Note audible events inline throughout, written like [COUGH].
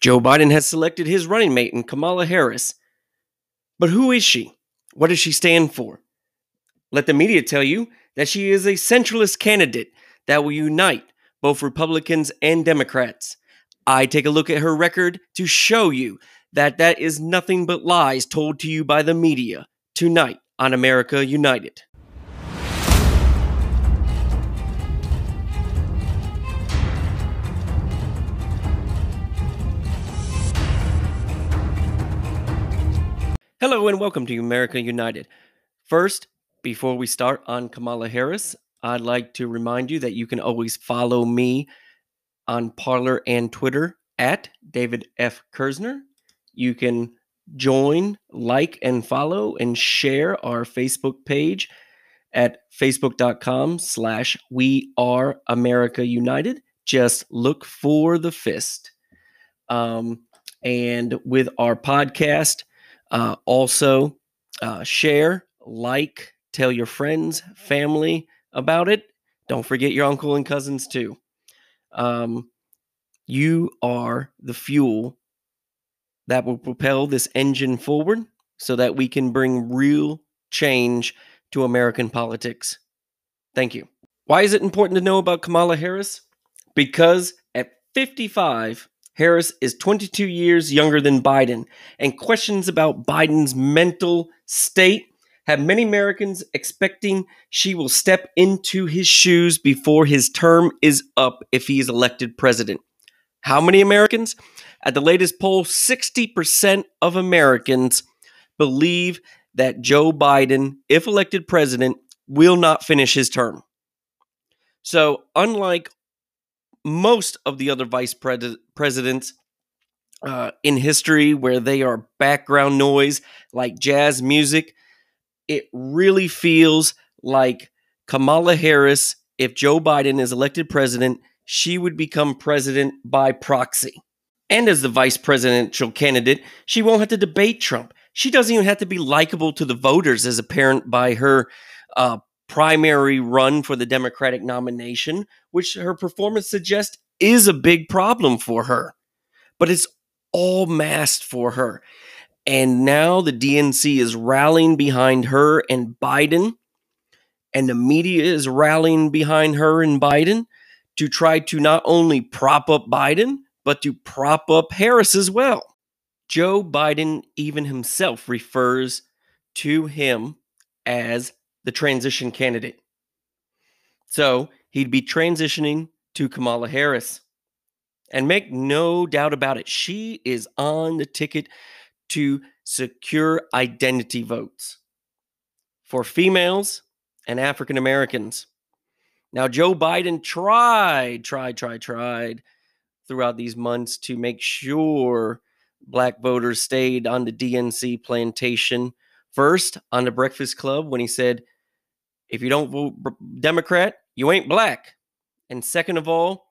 Joe Biden has selected his running mate in Kamala Harris. But who is she? What does she stand for? Let the media tell you that she is a centralist candidate that will unite both Republicans and Democrats. I take a look at her record to show you that that is nothing but lies told to you by the media tonight on America United. Hello and welcome to America United. First, before we start on Kamala Harris, I'd like to remind you that you can always follow me on Parler and Twitter at David F. Kersner. You can join, like, and follow and share our Facebook page at facebook.com slash we are America United. Just look for the fist. Um, and with our podcast, uh, also, uh, share, like, tell your friends, family about it. Don't forget your uncle and cousins too. Um, you are the fuel that will propel this engine forward so that we can bring real change to American politics. Thank you. Why is it important to know about Kamala Harris? Because at 55, Harris is 22 years younger than Biden, and questions about Biden's mental state have many Americans expecting she will step into his shoes before his term is up if he is elected president. How many Americans? At the latest poll, 60% of Americans believe that Joe Biden, if elected president, will not finish his term. So, unlike most of the other vice pres- presidents uh, in history where they are background noise like jazz music. It really feels like Kamala Harris, if Joe Biden is elected president, she would become president by proxy. And as the vice presidential candidate, she won't have to debate Trump. She doesn't even have to be likable to the voters, as apparent by her uh, primary run for the Democratic nomination, which her performance suggests is a big problem for her. But it's all masked for her. And now the DNC is rallying behind her and Biden, and the media is rallying behind her and Biden to try to not only prop up Biden, but to prop up Harris as well. Joe Biden, even himself, refers to him as the transition candidate. So he'd be transitioning to Kamala Harris. And make no doubt about it, she is on the ticket to secure identity votes for females and African Americans. Now, Joe Biden tried, tried, tried, tried throughout these months to make sure black voters stayed on the DNC plantation. First, on the Breakfast Club, when he said, if you don't vote Democrat, you ain't black. And second of all,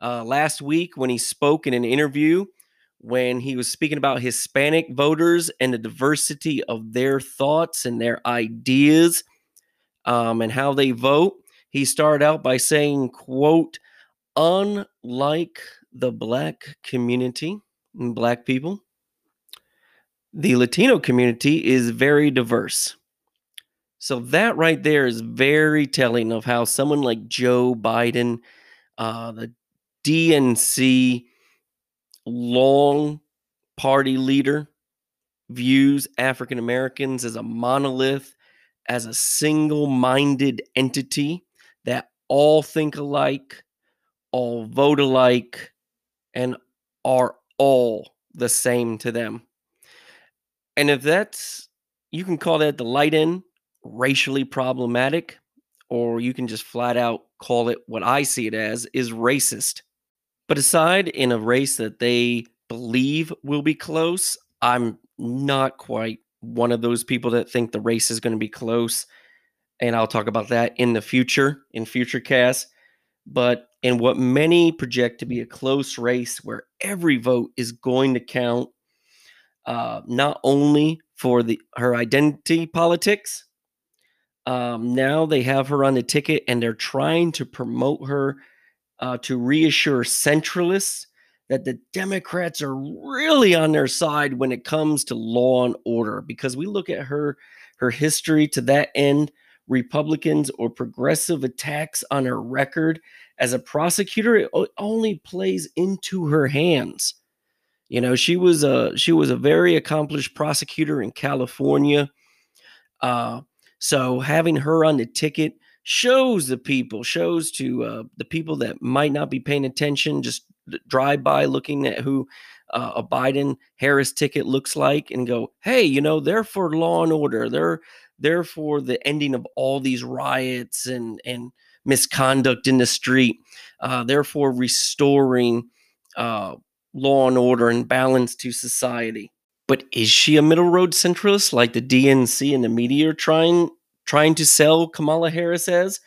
uh, last week when he spoke in an interview, when he was speaking about Hispanic voters and the diversity of their thoughts and their ideas um, and how they vote, he started out by saying, quote, unlike the black community and black people, the Latino community is very diverse. So that right there is very telling of how someone like Joe Biden, uh, the DNC long party leader, views African Americans as a monolith, as a single minded entity that all think alike, all vote alike, and are all the same to them. And if that's, you can call that the light end racially problematic, or you can just flat out call it what I see it as is racist. But aside in a race that they believe will be close, I'm not quite one of those people that think the race is going to be close. And I'll talk about that in the future, in future casts. But in what many project to be a close race where every vote is going to count, uh, not only for the her identity politics, um, now they have her on the ticket and they're trying to promote her uh, to reassure centralists that the Democrats are really on their side when it comes to law and order because we look at her her history to that end Republicans or progressive attacks on her record as a prosecutor it only plays into her hands you know she was a she was a very accomplished prosecutor in California uh so having her on the ticket shows the people shows to uh, the people that might not be paying attention just drive by looking at who uh, a Biden Harris ticket looks like and go, hey, you know, they're for law and order. They're they're for the ending of all these riots and and misconduct in the street. Uh, therefore, restoring uh, law and order and balance to society. But is she a middle road centralist like the DNC and the media are trying trying to sell Kamala Harris as?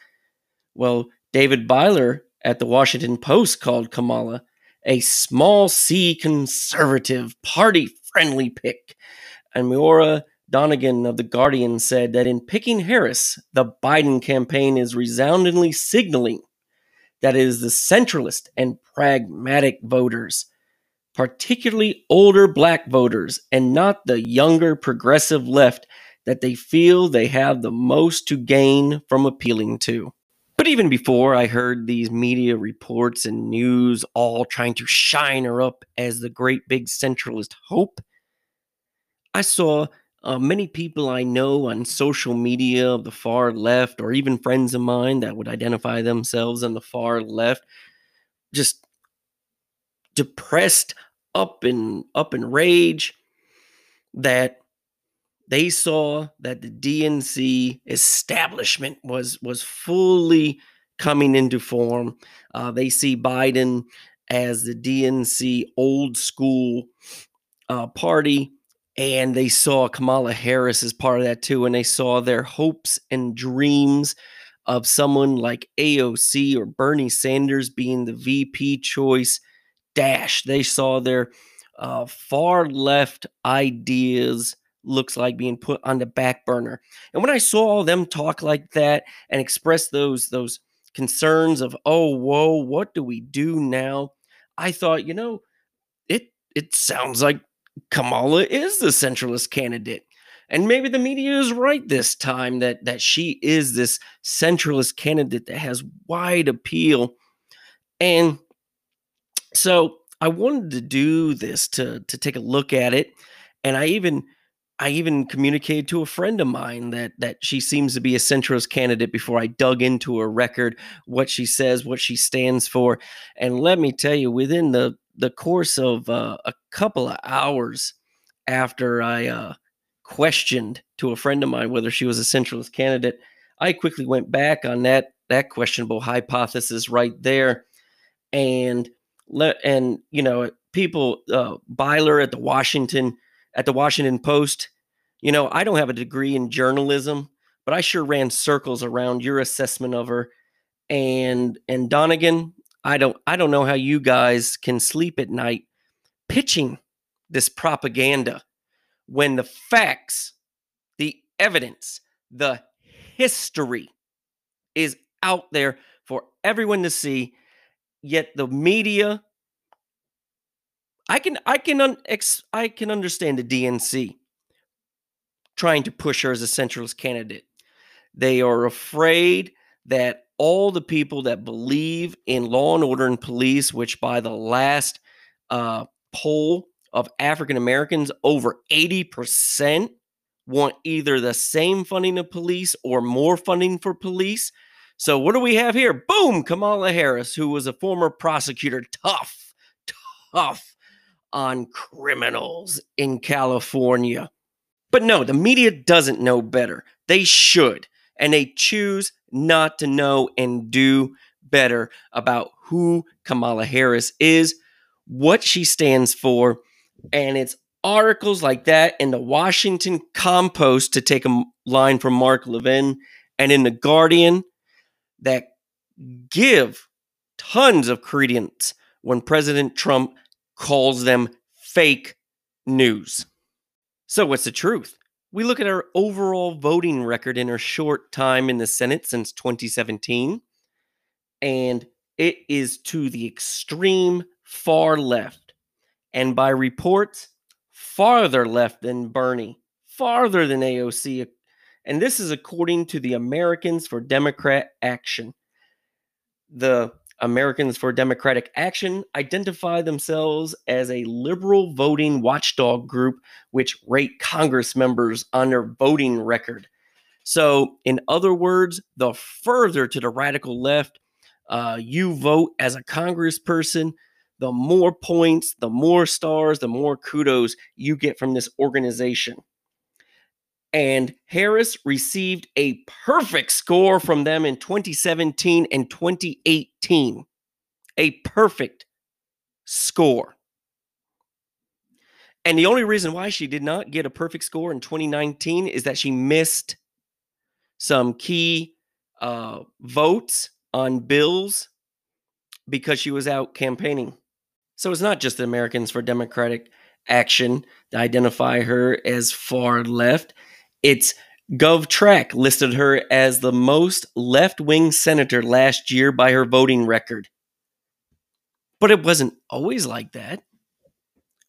Well, David Byler at the Washington Post called Kamala a small c conservative, party friendly pick. And Maura Donegan of The Guardian said that in picking Harris, the Biden campaign is resoundingly signaling that it is the centralist and pragmatic voters, particularly older black voters, and not the younger progressive left that they feel they have the most to gain from appealing to. But even before I heard these media reports and news all trying to shine her up as the great big centralist hope, I saw uh, many people I know on social media of the far left, or even friends of mine that would identify themselves on the far left, just depressed, up in up in rage that they saw that the DNC establishment was was fully coming into form. Uh, they see Biden as the DNC old school uh, party, and they saw Kamala Harris as part of that too. And they saw their hopes and dreams of someone like AOC or Bernie Sanders being the VP choice dash. They saw their uh, far left ideas looks like being put on the back burner. And when I saw them talk like that and express those those concerns of, oh, whoa, what do we do now? I thought, you know, it it sounds like Kamala is the centralist candidate. And maybe the media is right this time that that she is this centralist candidate that has wide appeal. And so I wanted to do this to to take a look at it. And I even I even communicated to a friend of mine that that she seems to be a centrist candidate before I dug into her record, what she says, what she stands for, and let me tell you, within the the course of uh, a couple of hours after I uh, questioned to a friend of mine whether she was a centralist candidate, I quickly went back on that that questionable hypothesis right there, and let and you know people uh, Byler at the Washington at the Washington Post. You know, I don't have a degree in journalism, but I sure ran circles around your assessment of her. And and Donegan, I don't I don't know how you guys can sleep at night pitching this propaganda when the facts, the evidence, the history is out there for everyone to see, yet the media I can I can un, ex, I can understand the DNC trying to push her as a centralist candidate. They are afraid that all the people that believe in law and order and police, which by the last uh, poll of African Americans, over 80% want either the same funding of police or more funding for police. So, what do we have here? Boom, Kamala Harris, who was a former prosecutor, tough, tough on criminals in California. But no, the media doesn't know better. They should. And they choose not to know and do better about who Kamala Harris is, what she stands for. And it's articles like that in the Washington Compost, to take a line from Mark Levin, and in the Guardian that give tons of credence when President Trump calls them fake news. So, what's the truth? We look at our overall voting record in her short time in the Senate since 2017, and it is to the extreme far left. And by reports, farther left than Bernie, farther than AOC. And this is according to the Americans for Democrat Action. The Americans for Democratic Action identify themselves as a liberal voting watchdog group which rate Congress members on their voting record. So, in other words, the further to the radical left uh, you vote as a congressperson, the more points, the more stars, the more kudos you get from this organization. And Harris received a perfect score from them in 2017 and 2018. A perfect score. And the only reason why she did not get a perfect score in 2019 is that she missed some key uh, votes on bills because she was out campaigning. So it's not just the Americans for Democratic Action that identify her as far left. It's GovTrack listed her as the most left wing senator last year by her voting record. But it wasn't always like that.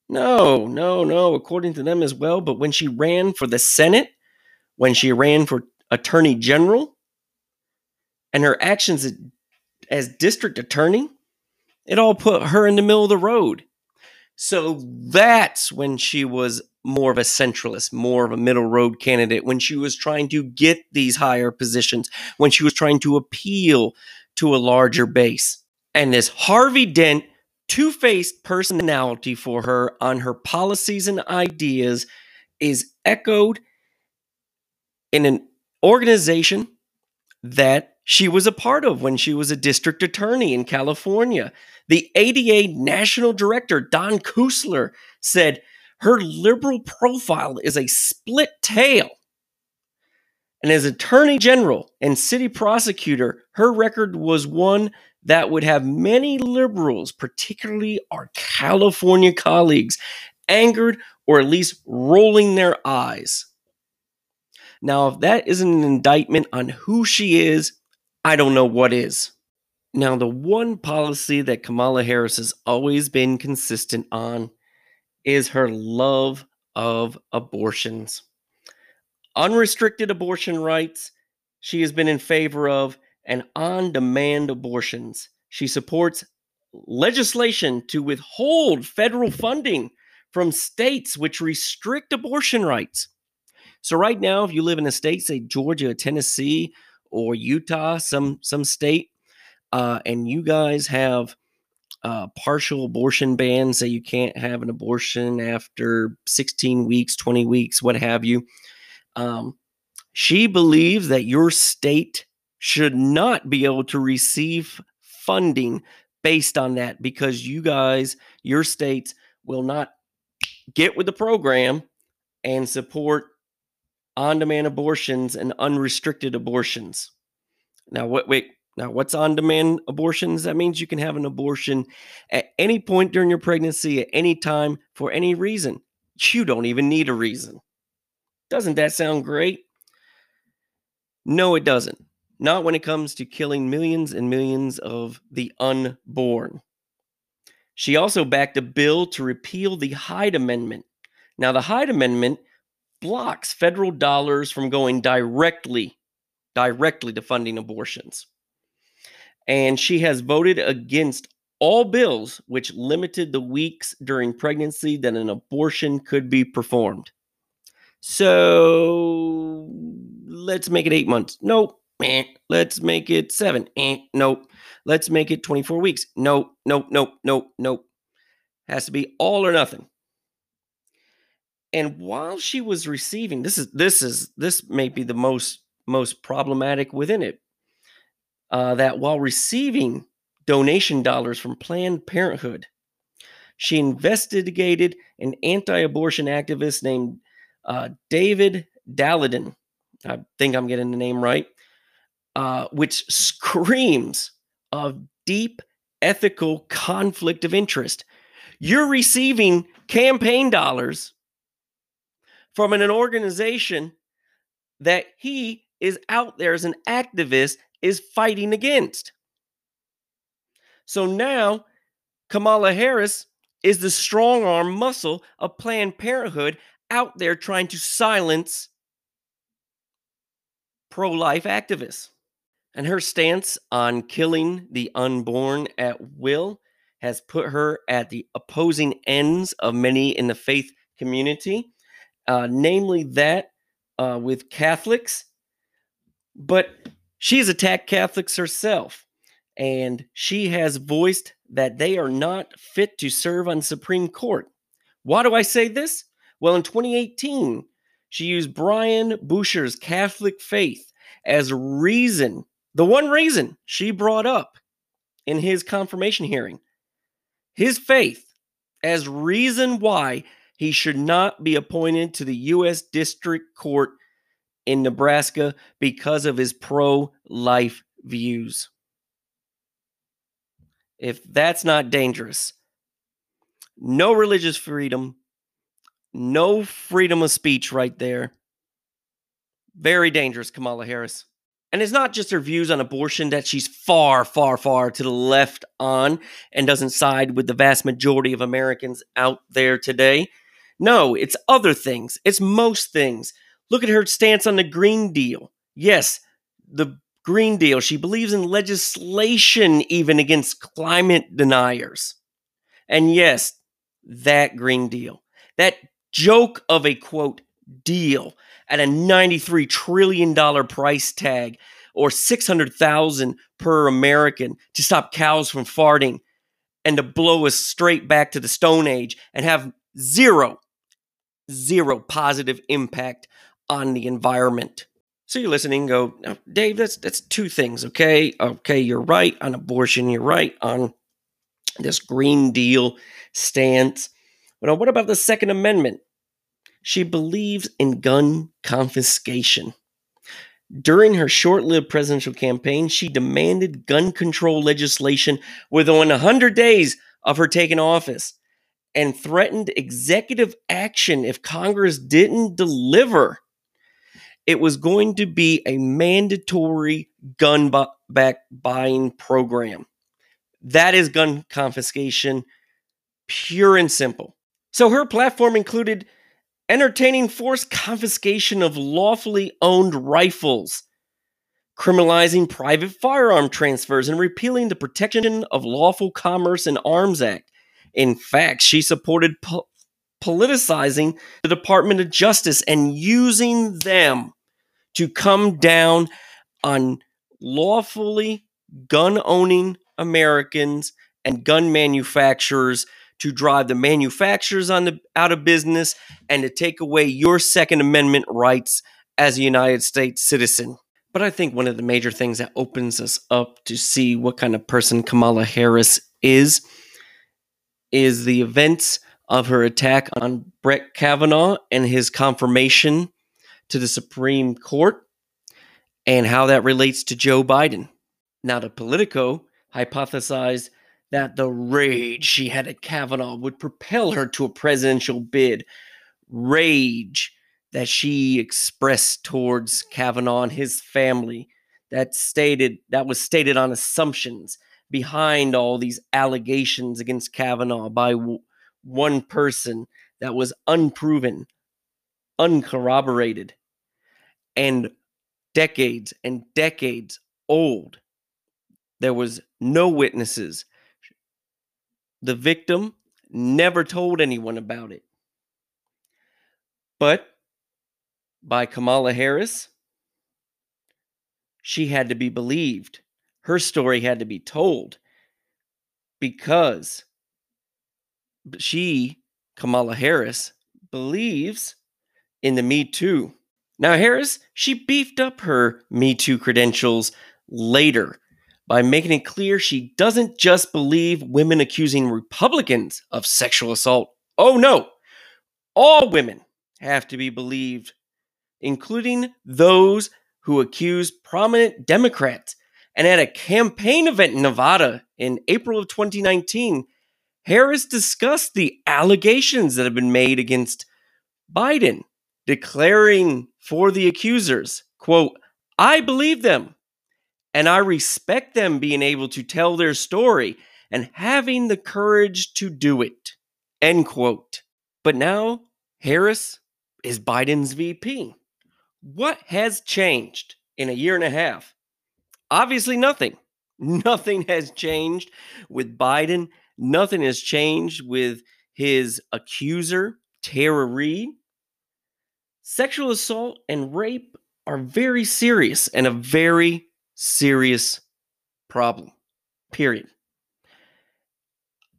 No, no, no, according to them as well. But when she ran for the Senate, when she ran for Attorney General, and her actions as district attorney, it all put her in the middle of the road. So that's when she was more of a centralist, more of a middle road candidate, when she was trying to get these higher positions, when she was trying to appeal to a larger base. And this Harvey Dent two faced personality for her on her policies and ideas is echoed in an organization that she was a part of when she was a district attorney in California. The ADA national director, Don Kusler, said her liberal profile is a split tale. And as attorney general and city prosecutor, her record was one that would have many liberals, particularly our California colleagues, angered or at least rolling their eyes. Now, if that isn't an indictment on who she is, I don't know what is. Now, the one policy that Kamala Harris has always been consistent on is her love of abortions. Unrestricted abortion rights, she has been in favor of, and on demand abortions. She supports legislation to withhold federal funding from states which restrict abortion rights. So right now, if you live in a state, say Georgia, Tennessee, or Utah, some some state, uh, and you guys have uh, partial abortion bans, say you can't have an abortion after 16 weeks, 20 weeks, what have you. Um, she believes that your state should not be able to receive funding based on that because you guys, your states, will not get with the program and support on demand abortions and unrestricted abortions. Now, what, wait, now what's on demand abortions? That means you can have an abortion at any point during your pregnancy, at any time, for any reason. You don't even need a reason. Doesn't that sound great? No, it doesn't. Not when it comes to killing millions and millions of the unborn. She also backed a bill to repeal the Hyde Amendment. Now, the Hyde Amendment blocks federal dollars from going directly directly to funding abortions. And she has voted against all bills which limited the weeks during pregnancy that an abortion could be performed. So let's make it 8 months. Nope. Eh. Let's make it 7. Eh. Nope. Let's make it 24 weeks. Nope. Nope. Nope. Nope. Nope. Has to be all or nothing. And while she was receiving, this is this is this may be the most most problematic within it. Uh, that while receiving donation dollars from Planned Parenthood, she investigated an anti-abortion activist named uh, David Daleiden. I think I'm getting the name right, uh, which screams of deep ethical conflict of interest. You're receiving campaign dollars from an organization that he is out there as an activist is fighting against. So now Kamala Harris is the strong arm muscle of Planned Parenthood out there trying to silence pro life activists. And her stance on killing the unborn at will has put her at the opposing ends of many in the faith community, uh, namely that uh, with Catholics. But she's attacked Catholics herself, and she has voiced that they are not fit to serve on Supreme Court. Why do I say this? Well, in 2018, she used Brian Buescher's Catholic faith as reason, the one reason she brought up in his confirmation hearing, his faith as reason why he should not be appointed to the U.S. District Court in Nebraska because of his pro life views. If that's not dangerous, no religious freedom, no freedom of speech right there. Very dangerous, Kamala Harris. And it's not just her views on abortion that she's far, far, far to the left on and doesn't side with the vast majority of Americans out there today. No, it's other things. It's most things. Look at her stance on the Green Deal. Yes, the Green Deal. She believes in legislation even against climate deniers. And yes, that Green Deal. That joke of a quote deal at a $93 trillion price tag or 600,000 per American to stop cows from farting and to blow us straight back to the stone age and have zero zero positive impact on the environment. So you're listening, go, Dave, that's that's two things, okay? Okay, you're right on abortion, you're right on this Green Deal stance. But what about the Second Amendment? She believes in gun confiscation. During her short lived presidential campaign, she demanded gun control legislation within 100 days of her taking office and threatened executive action if Congress didn't deliver. It was going to be a mandatory gun bu- back buying program. That is gun confiscation, pure and simple. So her platform included entertaining forced confiscation of lawfully owned rifles, criminalizing private firearm transfers, and repealing the Protection of Lawful Commerce and Arms Act. In fact, she supported po- politicizing the Department of Justice and using them to come down on lawfully gun owning Americans and gun manufacturers to drive the manufacturers on the out of business and to take away your second amendment rights as a United States citizen. But I think one of the major things that opens us up to see what kind of person Kamala Harris is is the events of her attack on Brett Kavanaugh and his confirmation to the Supreme Court and how that relates to Joe Biden. Now, the Politico hypothesized that the rage she had at Kavanaugh would propel her to a presidential bid. Rage that she expressed towards Kavanaugh and his family that stated that was stated on assumptions behind all these allegations against Kavanaugh by w- one person that was unproven, uncorroborated, and decades and decades old. There was no witnesses the victim never told anyone about it. But by Kamala Harris, she had to be believed. Her story had to be told because she, Kamala Harris, believes in the Me Too. Now, Harris, she beefed up her Me Too credentials later by making it clear she doesn't just believe women accusing Republicans of sexual assault. Oh no, all women have to be believed, including those who accuse prominent Democrats. And at a campaign event in Nevada in April of 2019, Harris discussed the allegations that have been made against Biden, declaring for the accusers, quote, I believe them and I respect them being able to tell their story and having the courage to do it. End quote. But now Harris is Biden's VP. What has changed in a year and a half? Obviously, nothing. Nothing has changed with Biden. Nothing has changed with his accuser, Tara Reade. Sexual assault and rape are very serious and a very serious problem, period.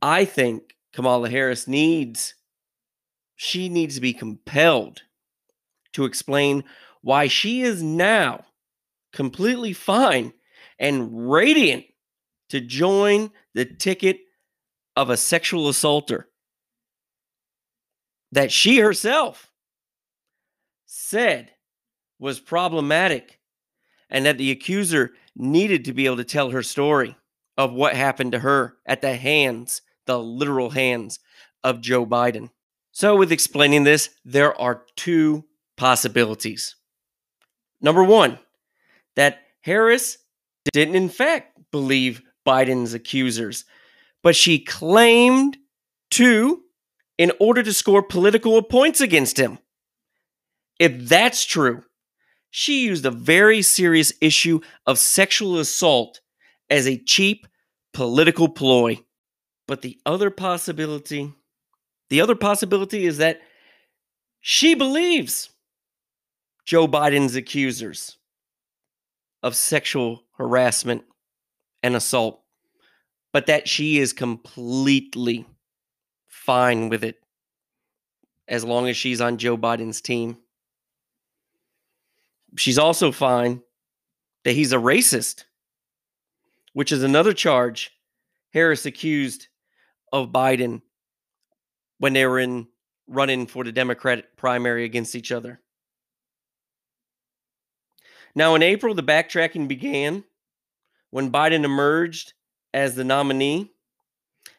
I think Kamala Harris needs, she needs to be compelled to explain why she is now completely fine and radiant to join the ticket of a sexual assaulter that she herself said was problematic and that the accuser needed to be able to tell her story of what happened to her at the hands, the literal hands of Joe Biden. So, with explaining this, there are two possibilities. Number one, that Harris didn't, in fact, believe Biden's accusers, but she claimed to in order to score political points against him. If that's true, she used a very serious issue of sexual assault as a cheap political ploy. But the other possibility, the other possibility is that she believes Joe Biden's accusers of sexual harassment and assault, but that she is completely fine with it as long as she's on Joe Biden's team. She's also fine that he's a racist, which is another charge Harris accused of Biden when they were in running for the Democratic primary against each other. Now, in April, the backtracking began when Biden emerged as the nominee.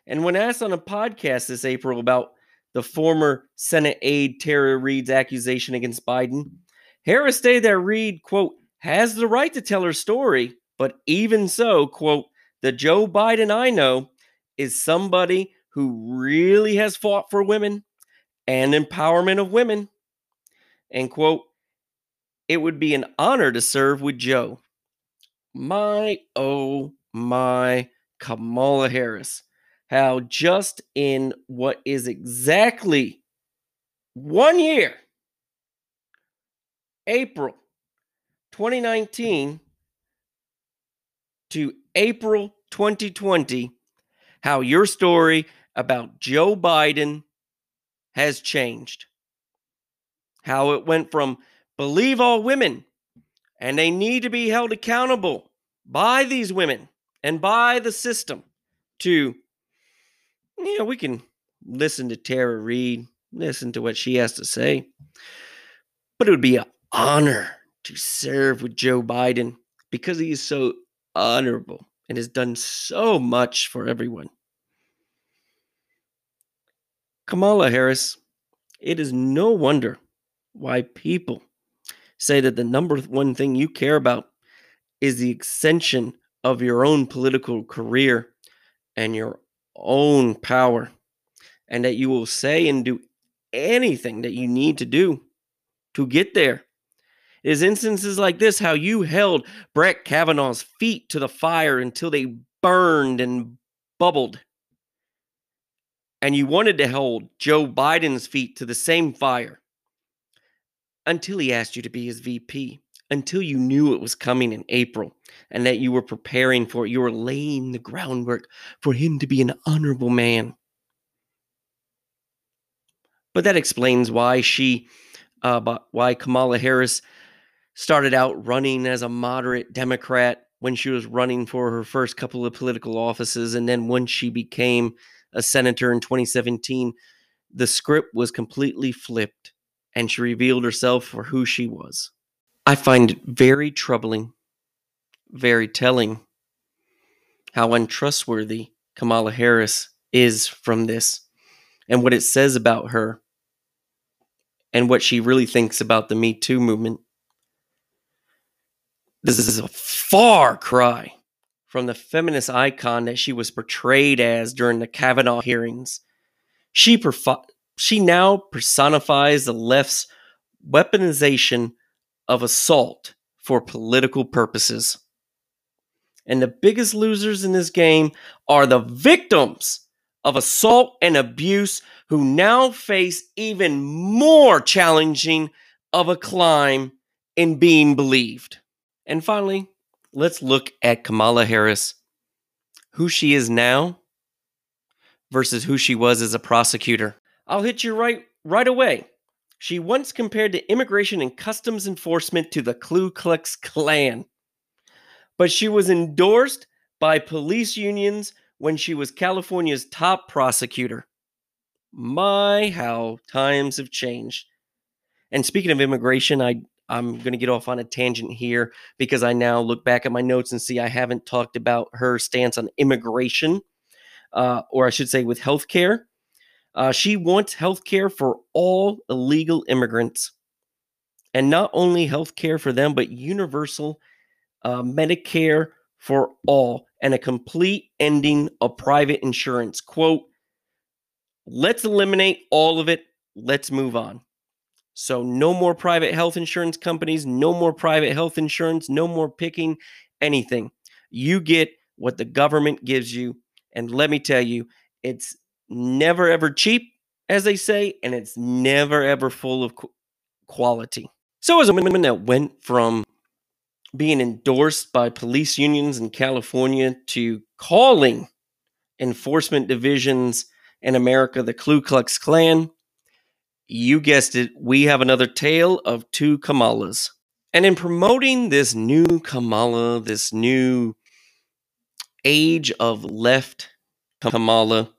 And when asked on a podcast this April about the former Senate aide Tara Reade's accusation against Biden, Harris stated that Reade, quote, has the right to tell her story, but even so, quote, the Joe Biden I know is somebody who really has fought for women and empowerment of women. And quote, it would be an honor to serve with Joe. My, oh my, Kamala Harris. How just in what is exactly one year, April 2019 to April 2020, how your story about Joe Biden has changed. How it went from believe all women, and they need to be held accountable by these women and by the system to, you know, we can listen to Tara Reade, listen to what she has to say, but it would be an honor to serve with Joe Biden because he is so honorable and has done so much for everyone. Kamala Harris, it is no wonder why people say that the number one thing you care about is the extension of your own political career and your own power, and that you will say and do anything that you need to do to get there. It is instances like this how you held Brett Kavanaugh's feet to the fire until they burned and bubbled. And you wanted to hold Joe Biden's feet to the same fire until he asked you to be his VP, until you knew it was coming in April and that you were preparing for it. You were laying the groundwork for him to be an honorable man. But that explains why she, uh, why Kamala Harris started out running as a moderate Democrat when she was running for her first couple of political offices. And then once she became a senator in 2017, the script was completely flipped and she revealed herself for who she was. I find it very troubling, very telling how untrustworthy Kamala Harris is from this and what it says about her and what she really thinks about the Me Too movement. This is a far cry from the feminist icon that she was portrayed as during the Kavanaugh hearings. She, perf- she now personifies the left's weaponization of assault for political purposes. And the biggest losers in this game are the victims of assault and abuse who now face even more challenging of a climb in being believed. And finally, let's look at Kamala Harris, who she is now versus who she was as a prosecutor. I'll hit you right right away. She once compared the immigration and customs enforcement to the Ku Klux Klan. But she was endorsed by police unions when she was California's top prosecutor. My, how times have changed. And speaking of immigration, I I'm going to get off on a tangent here because I now look back at my notes and see I haven't talked about her stance on immigration, uh, or I should say, with healthcare. Uh, she wants healthcare for all illegal immigrants, and not only healthcare for them, but universal uh, Medicare for all and a complete ending of private insurance. Quote, let's eliminate all of it. Let's move on. So, no more private health insurance companies, no more private health insurance, no more picking anything. You get what the government gives you. And let me tell you, it's never ever cheap, as they say, and it's never ever full of quality. So, as a woman that went from being endorsed by police unions in California to calling enforcement divisions in America the Ku Klux Klan, you guessed it, we have another tale of two Kamalas. And in promoting this new Kamala, this new age of left Kamala,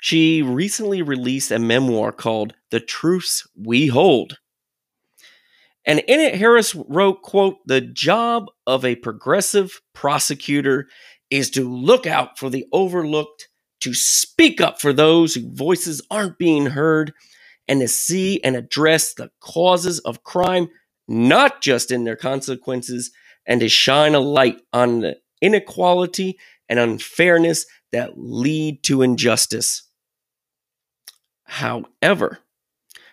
she recently released a memoir called The Truths We Hold. And in it, Harris wrote, quote, the job of a progressive prosecutor is to look out for the overlooked, to speak up for those whose voices aren't being heard, and to see and address the causes of crime, not just in their consequences, and to shine a light on the inequality and unfairness that lead to injustice. However,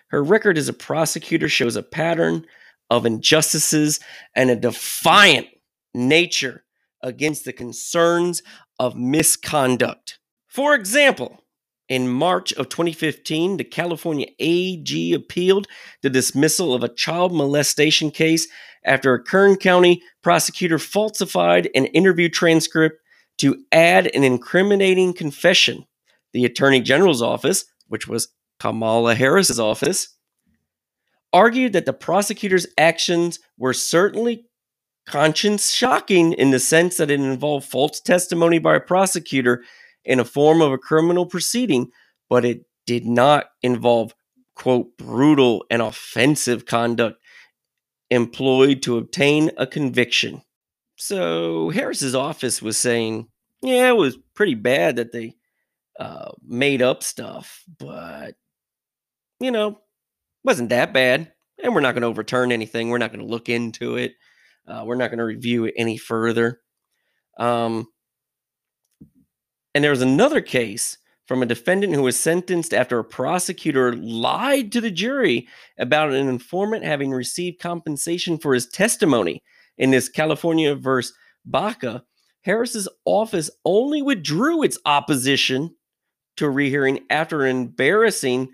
her record as a prosecutor shows a pattern of injustices and a defiant nature against the concerns of misconduct. For example, in March of 2015, the California AG appealed the dismissal of a child molestation case after a Kern County prosecutor falsified an interview transcript to add an incriminating confession. The Attorney General's office, which was Kamala Harris's office, argued that the prosecutor's actions were certainly conscience shocking in the sense that it involved false testimony by a prosecutor in a form of a criminal proceeding, but it did not involve, quote, brutal and offensive conduct employed to obtain a conviction. So Harris's office was saying, yeah, it was pretty bad that they uh, made up stuff, but you know, wasn't that bad. And we're not going to overturn anything. We're not going to look into it. Uh, we're not going to review it any further. Um, and there was another case from a defendant who was sentenced after a prosecutor lied to the jury about an informant having received compensation for his testimony in this California versus Baca. Harris's office only withdrew its opposition to a rehearing after an embarrassing,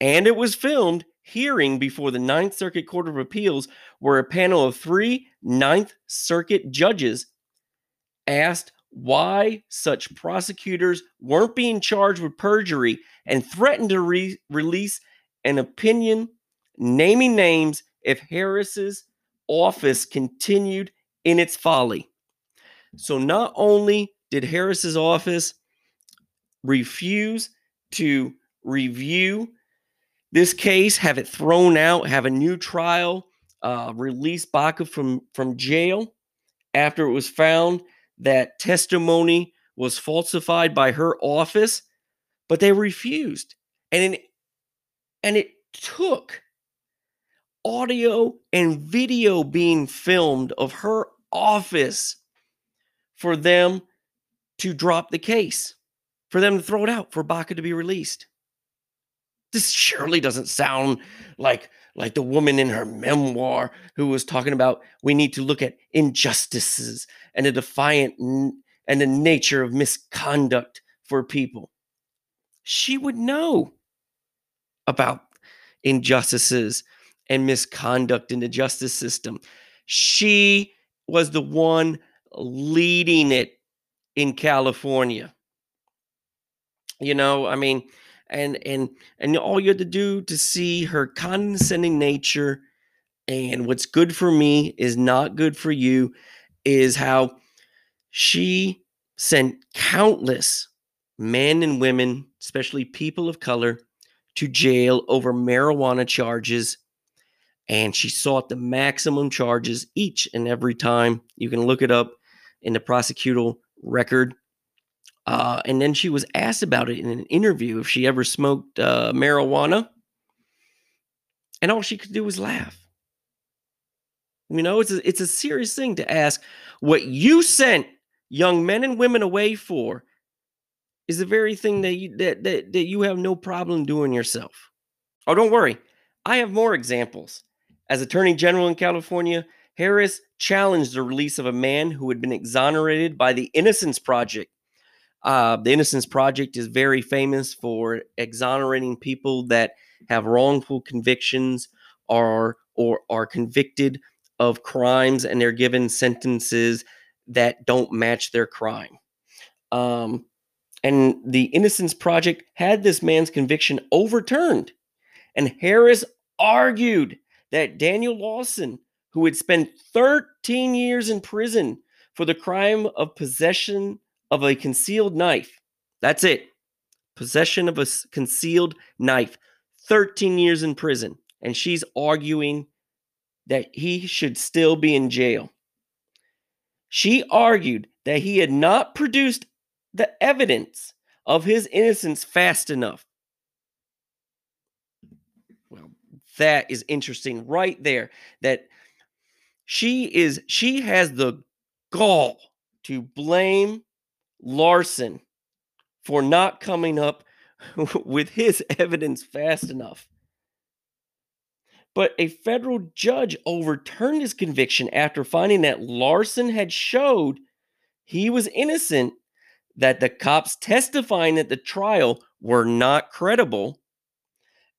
and it was filmed, hearing before the Ninth Circuit Court of Appeals, where a panel of three Ninth Circuit judges asked why such prosecutors weren't being charged with perjury and threatened to re- release an opinion naming names if Harris's office continued in its folly. So not only did Harris's office refuse to review this case, have it thrown out, have a new trial, uh, release Baca from from jail after it was found that testimony was falsified by her office, but they refused. And in, and it took audio and video being filmed of her office for them to drop the case, for them to throw it out, for Baca to be released. This surely doesn't sound like like the woman in her memoir who was talking about we need to look at injustices and the defiant n- and the nature of misconduct for people. She would know about injustices and misconduct in the justice system. She was the one leading it in California. You know, I mean, and and and all you had to do to see her condescending nature and what's good for me is not good for you is how she sent countless men and women, especially people of color, to jail over marijuana charges. And she sought the maximum charges each and every time. You can look it up in the prosecutorial record. Uh, and then she was asked about it in an interview if she ever smoked uh, marijuana. And all she could do was laugh. You know, it's a, it's a serious thing to ask what you sent young men and women away for is the very thing that you that, that, that you have no problem doing yourself. Oh, don't worry. I have more examples. As Attorney General in California, Harris challenged the release of a man who had been exonerated by the Innocence Project. Uh, the Innocence Project is very famous for exonerating people that have wrongful convictions or or are convicted of crimes and they're given sentences that don't match their crime. Um, and the Innocence Project had this man's conviction overturned. And Harris argued that Daniel Larsen, who had spent 13 years in prison for the crime of possession of a concealed knife, that's it, possession of a concealed knife, 13 years in prison. And she's arguing that he should still be in jail. She argued that he had not produced the evidence of his innocence fast enough. Well, that is interesting right there that she is she has the gall to blame Larsen for not coming up [LAUGHS] with his evidence fast enough. But a federal judge overturned his conviction after finding that Larsen had showed he was innocent that the cops testifying at the trial were not credible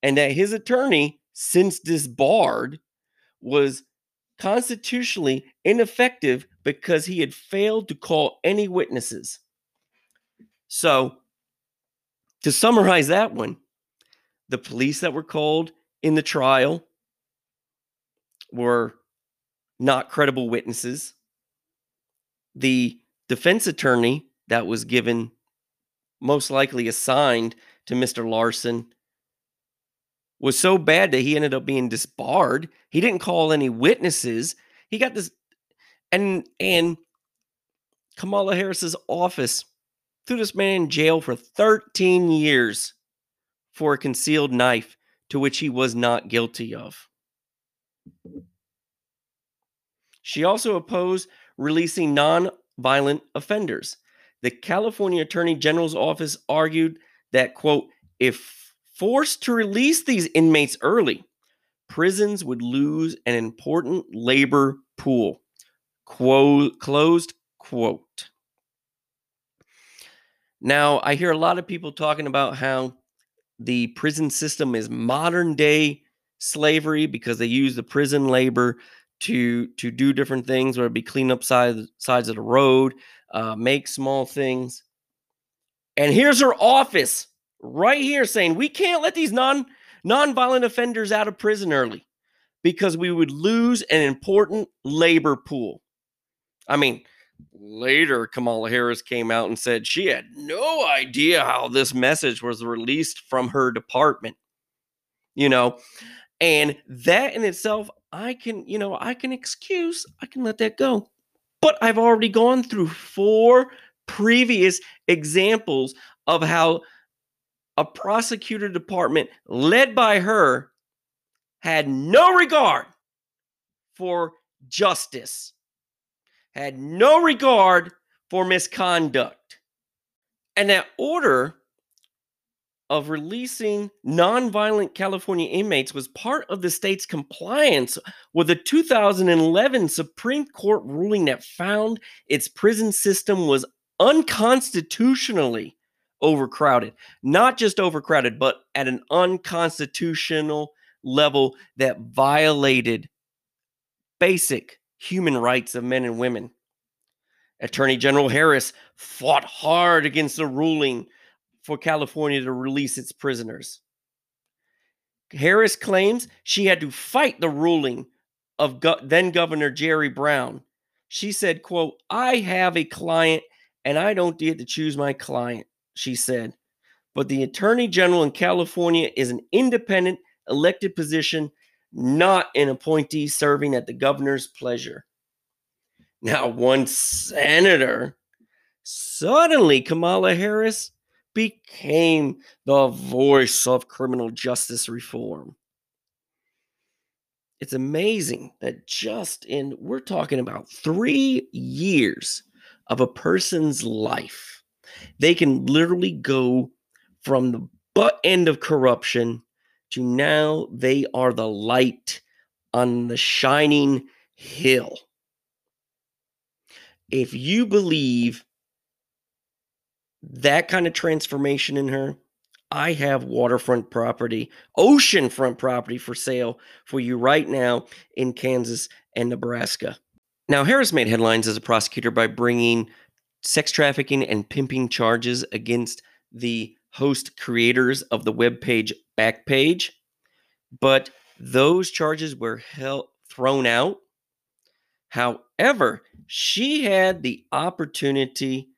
and that his attorney, since disbarred, was constitutionally ineffective because he had failed to call any witnesses. So, to summarize that one, the police that were called in the trial were not credible witnesses. The defense attorney that was given, most likely assigned to Mr. Larsen, was so bad that he ended up being disbarred. He didn't call any witnesses. He got this, and and Kamala Harris's office threw this man in jail for 13 years for a concealed knife to which he was not guilty of. She also opposed releasing non-violent offenders the California Attorney General's office argued that, quote, if forced to release these inmates early, prisons would lose an important labor pool. Quote, closed quote. Now, I hear a lot of people talking about how the prison system is modern day slavery because they use the prison labor to to do different things, whether it be clean up sides sides of the road, uh, make small things. And here's her office right here saying we can't let these non non-violent offenders out of prison early because we would lose an important labor pool. I mean, later Kamala Harris came out and said she had no idea how this message was released from her department. You know, and that in itself I can, you know, I can excuse, I can let that go. But I've already gone through four previous examples of how a prosecutor department led by her had no regard for justice, had no regard for misconduct. And that order of releasing nonviolent California inmates was part of the state's compliance with a 2011 Supreme Court ruling that found its prison system was unconstitutionally overcrowded. Not just overcrowded, but at an unconstitutional level that violated basic human rights of men and women. Attorney General Harris fought hard against the ruling for California to release its prisoners. Harris claims she had to fight the ruling of go- then Governor Jerry Brown. She said, quote, I have a client and I don't get to choose my client, she said. But the Attorney General in California is an independent elected position, not an appointee serving at the governor's pleasure. Now, one senator, suddenly Kamala Harris became the voice of criminal justice reform. It's amazing that just in, we're talking about three years of a person's life, they can literally go from the butt end of corruption to now they are the light on the shining hill. If you believe that kind of transformation in her, I have waterfront property, oceanfront property for sale for you right now in Kansas and Nebraska. Now, Harris made headlines as a prosecutor by bringing sex trafficking and pimping charges against the host creators of the web page Backpage, but those charges were held, thrown out. However, she had the opportunity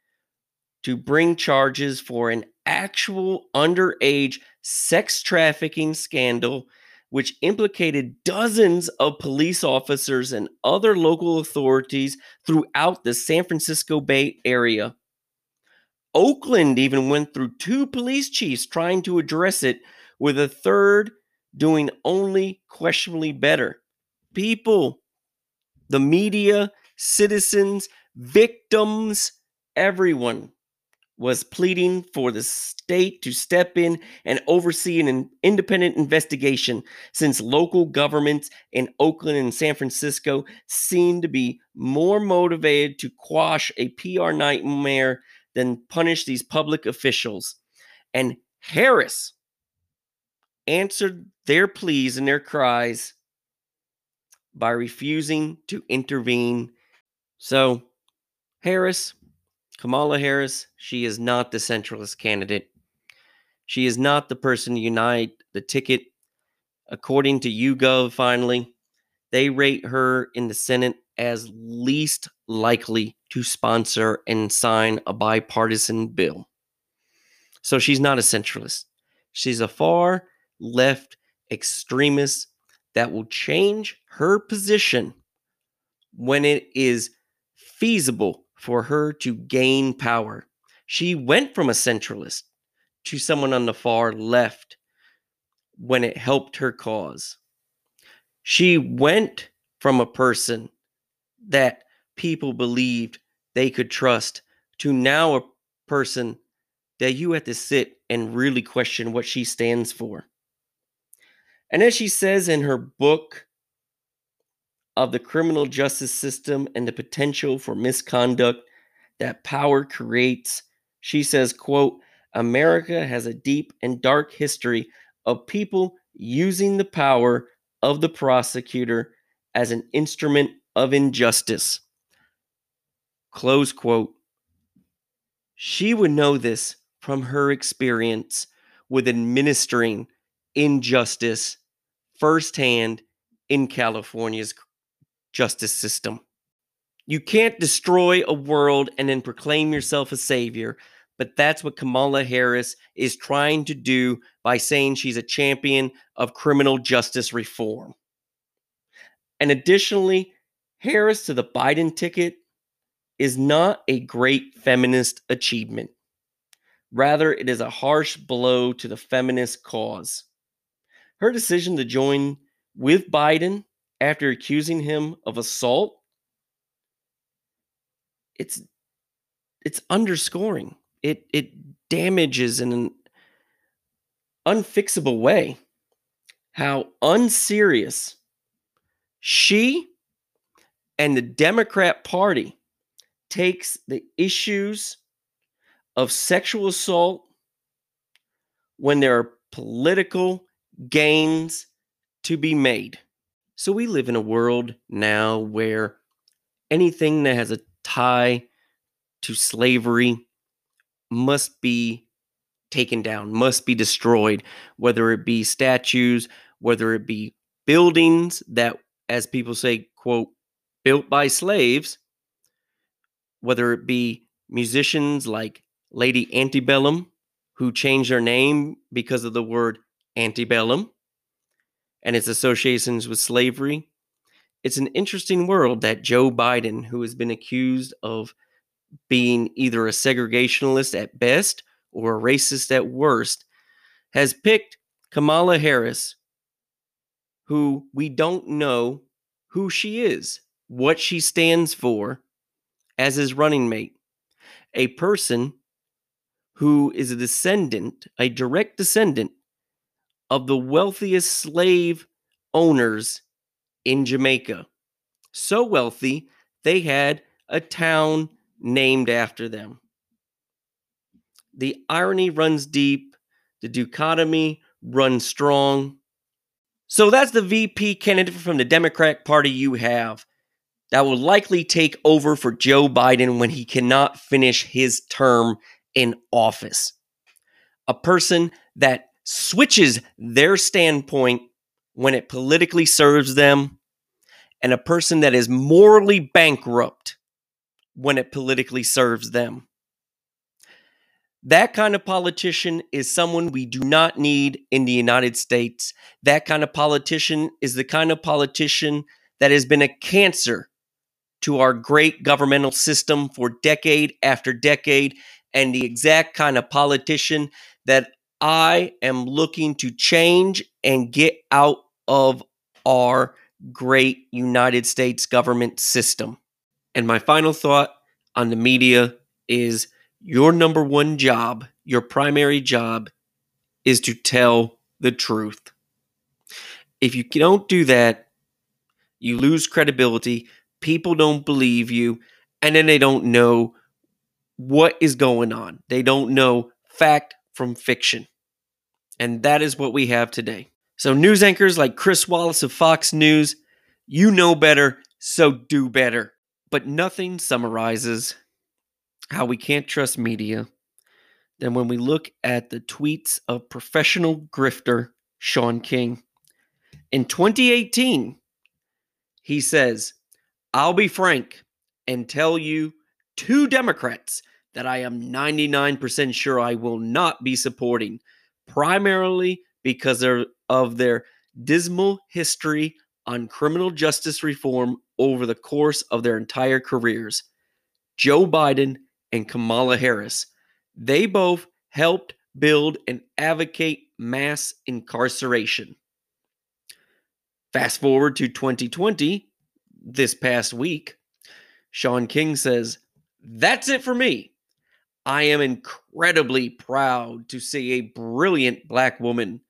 to bring charges for an actual underage sex trafficking scandal which implicated dozens of police officers and other local authorities throughout the San Francisco Bay Area. Oakland even went through two police chiefs trying to address it, with a third doing only questionably better. People, the media, citizens, victims, everyone was pleading for the state to step in and oversee an independent investigation since local governments in Oakland and San Francisco seem to be more motivated to quash a PR nightmare than punish these public officials. And Harris answered their pleas and their cries by refusing to intervene. So, Harris, Kamala Harris, she is not the centralist candidate. She is not the person to unite the ticket. According to YouGov, finally, they rate her in the Senate as least likely to sponsor and sign a bipartisan bill. So she's not a centralist. She's a far left extremist that will change her position when it is feasible for her to gain power. She went from a centralist to someone on the far left when it helped her cause. She went from a person that people believed they could trust to now a person that you have to sit and really question what she stands for. And as she says in her book, of the criminal justice system and the potential for misconduct that power creates. She says, quote, America has a deep and dark history of people using the power of the prosecutor as an instrument of injustice. Close quote. She would know this from her experience with administering injustice firsthand in California's justice system. You can't destroy a world and then proclaim yourself a savior, but that's what Kamala Harris is trying to do by saying she's a champion of criminal justice reform. And additionally, Harris to the Biden ticket is not a great feminist achievement. Rather, it is a harsh blow to the feminist cause. Her decision to join with Biden after accusing him of assault it's it's underscoring it it damages in an unfixable way how unserious she and the Democrat Party takes the issues of sexual assault when there are political gains to be made. So we live in a world now where anything that has a tie to slavery must be taken down, must be destroyed, whether it be statues, whether it be buildings that, as people say, quote, built by slaves, whether it be musicians like Lady Antebellum, who changed their name because of the word antebellum and its associations with slavery. It's an interesting world that Joe Biden, who has been accused of being either a segregationalist at best or a racist at worst, has picked Kamala Harris, who we don't know who she is, what she stands for, as his running mate. A person who is a descendant, a direct descendant of the wealthiest slave owners in Jamaica. So wealthy, they had a town named after them. The irony runs deep, the dichotomy runs strong. So that's the VP candidate from the Democratic Party you have that will likely take over for Joe Biden when he cannot finish his term in office. A person that switches their standpoint when it politically serves them, and a person that is morally bankrupt when it politically serves them. That kind of politician is someone we do not need in the United States. That kind of politician is the kind of politician that has been a cancer to our great governmental system for decade after decade, and the exact kind of politician that I am looking to change and get out of our great United States government system. And my final thought on the media is your number one job, your primary job, is to tell the truth. If you don't do that, you lose credibility people don't believe you, and then they don't know what is going on. They don't know fact from fiction. And that is what we have today. So, news anchors like Chris Wallace of Fox News, you know better, so do better. But nothing summarizes how we can't trust media than when we look at the tweets of professional grifter Shaun King. In 2018, he says, I'll be frank and tell you two Democrats that I am 99% sure I will not be supporting, primarily because of their dismal history on criminal justice reform over the course of their entire careers Joe Biden and Kamala Harris. They both helped build and advocate mass incarceration. Fast forward to 2020, this past week, Shaun King says, That's it for me. I am incredibly proud to see a brilliant black woman,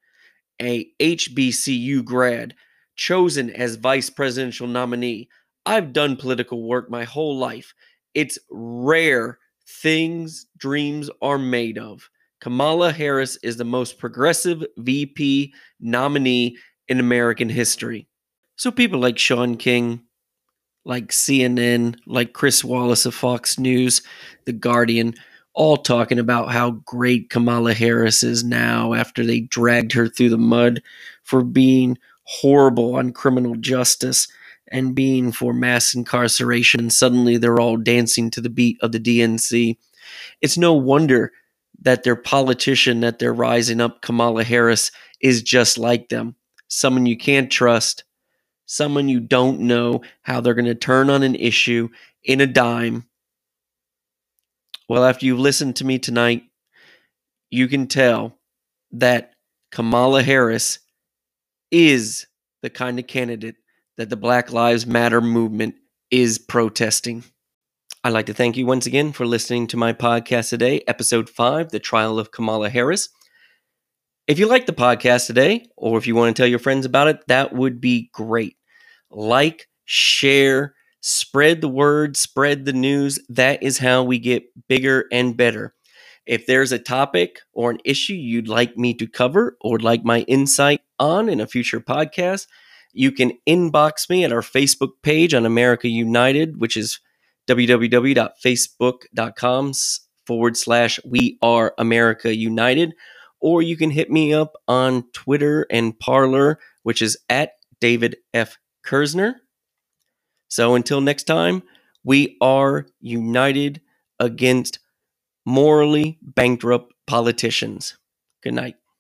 a HBCU grad, chosen as vice presidential nominee. I've done political work my whole life. It's rare things dreams are made of. Kamala Harris is the most progressive VP nominee in American history. So people like Shaun King, like CNN, like Chris Wallace of Fox News, The Guardian, all talking about how great Kamala Harris is now after they dragged her through the mud for being horrible on criminal justice and being for mass incarceration. And suddenly they're all dancing to the beat of the DNC. It's no wonder that their politician that they're rising up, Kamala Harris, is just like them. Someone you can't trust, someone you don't know how they're going to turn on an issue in a dime. Well, after you've listened to me tonight, you can tell that Kamala Harris is the kind of candidate that the Black Lives Matter movement is protesting. I'd like to thank you once again for listening to my podcast today, episode five, The Trial of Kamala Harris. If you like the podcast today, or if you want to tell your friends about it, that would be great. Like, share, spread the word, spread the news. That is how we get bigger and better. If there's a topic or an issue you'd like me to cover or would like my insight on in a future podcast, you can inbox me at our Facebook page on America United, which is www.facebook.com forward slash we are America United. Or you can hit me up on Twitter and Parler, which is at David F. Kersner. So until next time, we are united against morally bankrupt politicians. Good night.